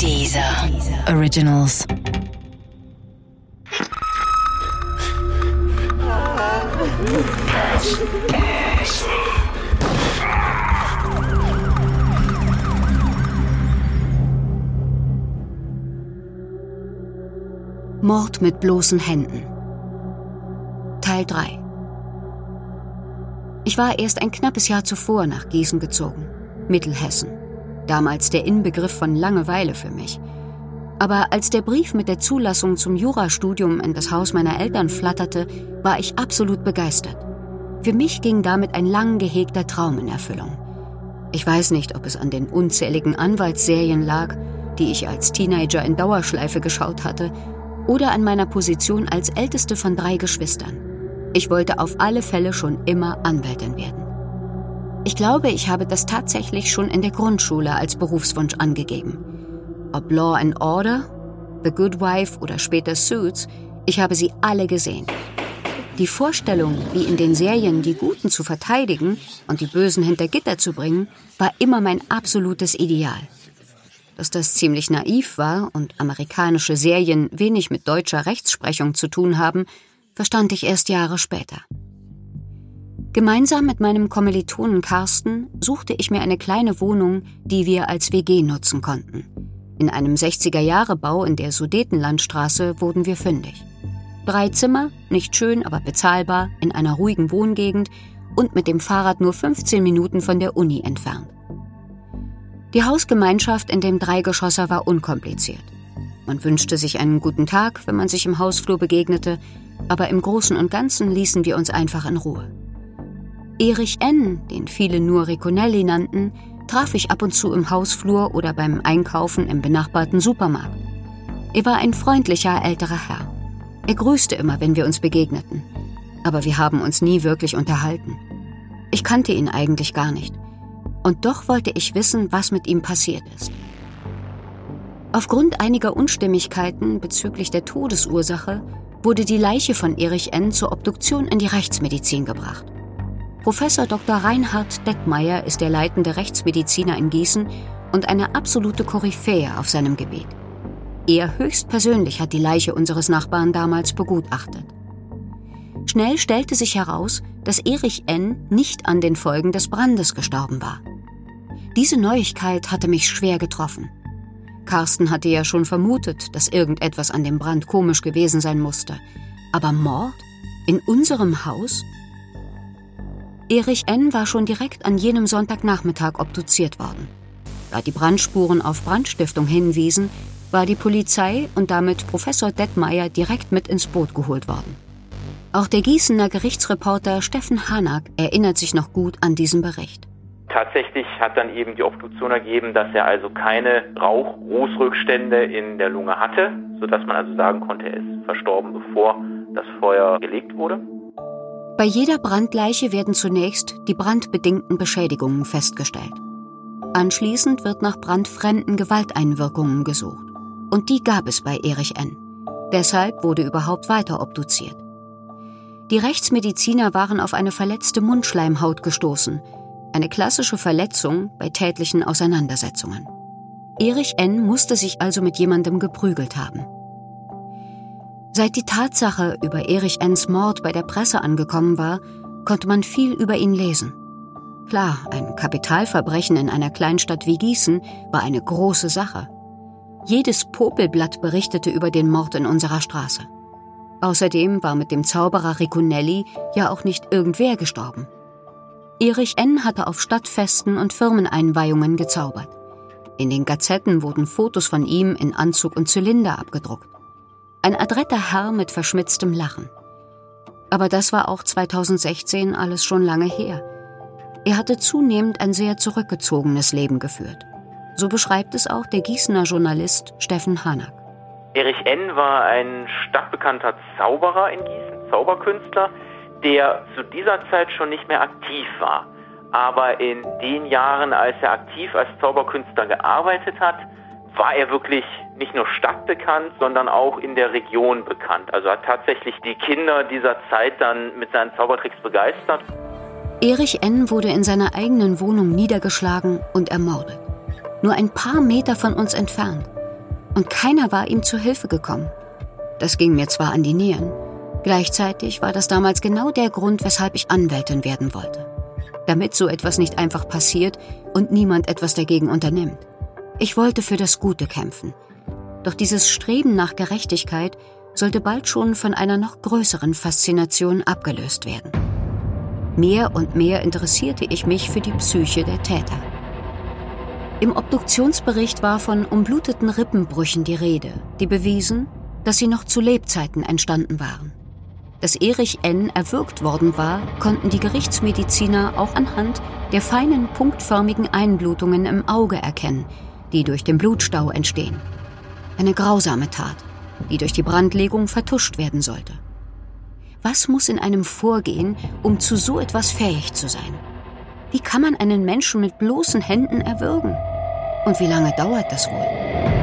Dieser Originals. Mord mit bloßen Händen. Teil 3 Ich war erst ein knappes Jahr zuvor nach Gießen gezogen, Mittelhessen. Damals der Inbegriff von Langeweile für mich. Aber als der Brief mit der Zulassung zum Jurastudium in das Haus meiner Eltern flatterte, war ich absolut begeistert. Für mich ging damit ein lang gehegter Traum in Erfüllung. Ich weiß nicht, ob es an den unzähligen Anwaltsserien lag, die ich als Teenager in Dauerschleife geschaut hatte, oder an meiner Position als älteste von drei Geschwistern. Ich wollte auf alle Fälle schon immer Anwältin werden. Ich glaube, ich habe das tatsächlich schon in der Grundschule als Berufswunsch angegeben. Ob Law and Order, The Good Wife oder später Suits, ich habe sie alle gesehen. Die Vorstellung, wie in den Serien die Guten zu verteidigen und die Bösen hinter Gitter zu bringen, war immer mein absolutes Ideal. Dass das ziemlich naiv war und amerikanische Serien wenig mit deutscher Rechtsprechung zu tun haben, verstand ich erst Jahre später. Gemeinsam mit meinem Kommilitonen Carsten suchte ich mir eine kleine Wohnung, die wir als WG nutzen konnten. In einem 60er-Jahre-Bau in der Sudetenlandstraße wurden wir fündig. Drei Zimmer, nicht schön, aber bezahlbar, in einer ruhigen Wohngegend und mit dem Fahrrad nur 15 Minuten von der Uni entfernt. Die Hausgemeinschaft in dem Dreigeschosser war unkompliziert. Man wünschte sich einen guten Tag, wenn man sich im Hausflur begegnete, aber im Großen und Ganzen ließen wir uns einfach in Ruhe. Erich N., den viele nur Riconelli nannten, traf ich ab und zu im Hausflur oder beim Einkaufen im benachbarten Supermarkt. Er war ein freundlicher älterer Herr. Er grüßte immer, wenn wir uns begegneten. Aber wir haben uns nie wirklich unterhalten. Ich kannte ihn eigentlich gar nicht. Und doch wollte ich wissen, was mit ihm passiert ist. Aufgrund einiger Unstimmigkeiten bezüglich der Todesursache wurde die Leiche von Erich N. zur Obduktion in die Rechtsmedizin gebracht. Professor Dr. Reinhard Deckmeier ist der leitende Rechtsmediziner in Gießen und eine absolute Koryphäe auf seinem Gebiet. Er höchstpersönlich hat die Leiche unseres Nachbarn damals begutachtet. Schnell stellte sich heraus, dass Erich N. nicht an den Folgen des Brandes gestorben war. Diese Neuigkeit hatte mich schwer getroffen. Carsten hatte ja schon vermutet, dass irgendetwas an dem Brand komisch gewesen sein musste. Aber Mord? In unserem Haus? Erich N. war schon direkt an jenem Sonntagnachmittag obduziert worden. Da die Brandspuren auf Brandstiftung hinwiesen, war die Polizei und damit Professor Detmeier direkt mit ins Boot geholt worden. Auch der Gießener Gerichtsreporter Steffen Hanak erinnert sich noch gut an diesen Bericht. Tatsächlich hat dann eben die Obduktion ergeben, dass er also keine Rauchrußrückstände in der Lunge hatte, sodass man also sagen konnte, er ist verstorben, bevor das Feuer gelegt wurde. Bei jeder Brandleiche werden zunächst die brandbedingten Beschädigungen festgestellt. Anschließend wird nach brandfremden Gewalteinwirkungen gesucht. Und die gab es bei Erich N. Deshalb wurde überhaupt weiter obduziert. Die Rechtsmediziner waren auf eine verletzte Mundschleimhaut gestoßen, eine klassische Verletzung bei tätlichen Auseinandersetzungen. Erich N. musste sich also mit jemandem geprügelt haben. Seit die Tatsache über Erich N.s Mord bei der Presse angekommen war, konnte man viel über ihn lesen. Klar, ein Kapitalverbrechen in einer Kleinstadt wie Gießen war eine große Sache. Jedes Popelblatt berichtete über den Mord in unserer Straße. Außerdem war mit dem Zauberer Ricunelli ja auch nicht irgendwer gestorben. Erich N. hatte auf Stadtfesten und Firmeneinweihungen gezaubert. In den Gazetten wurden Fotos von ihm in Anzug und Zylinder abgedruckt. Ein adretter Herr mit verschmitztem Lachen. Aber das war auch 2016 alles schon lange her. Er hatte zunehmend ein sehr zurückgezogenes Leben geführt. So beschreibt es auch der Gießener Journalist Steffen Hanak. Erich N. war ein stadtbekannter Zauberer in Gießen, Zauberkünstler, der zu dieser Zeit schon nicht mehr aktiv war. Aber in den Jahren, als er aktiv als Zauberkünstler gearbeitet hat, war er wirklich nicht nur stadtbekannt, sondern auch in der Region bekannt. Also hat tatsächlich die Kinder dieser Zeit dann mit seinen Zaubertricks begeistert. Erich N. wurde in seiner eigenen Wohnung niedergeschlagen und ermordet. Nur ein paar Meter von uns entfernt. Und keiner war ihm zu Hilfe gekommen. Das ging mir zwar an die Nieren, gleichzeitig war das damals genau der Grund, weshalb ich Anwältin werden wollte. Damit so etwas nicht einfach passiert und niemand etwas dagegen unternimmt. Ich wollte für das Gute kämpfen. Doch dieses Streben nach Gerechtigkeit sollte bald schon von einer noch größeren Faszination abgelöst werden. Mehr und mehr interessierte ich mich für die Psyche der Täter. Im Obduktionsbericht war von umbluteten Rippenbrüchen die Rede, die bewiesen, dass sie noch zu Lebzeiten entstanden waren. Dass Erich N. erwürgt worden war, konnten die Gerichtsmediziner auch anhand der feinen punktförmigen Einblutungen im Auge erkennen, die durch den Blutstau entstehen. Eine grausame Tat, die durch die Brandlegung vertuscht werden sollte. Was muss in einem vorgehen, um zu so etwas fähig zu sein? Wie kann man einen Menschen mit bloßen Händen erwürgen? Und wie lange dauert das wohl?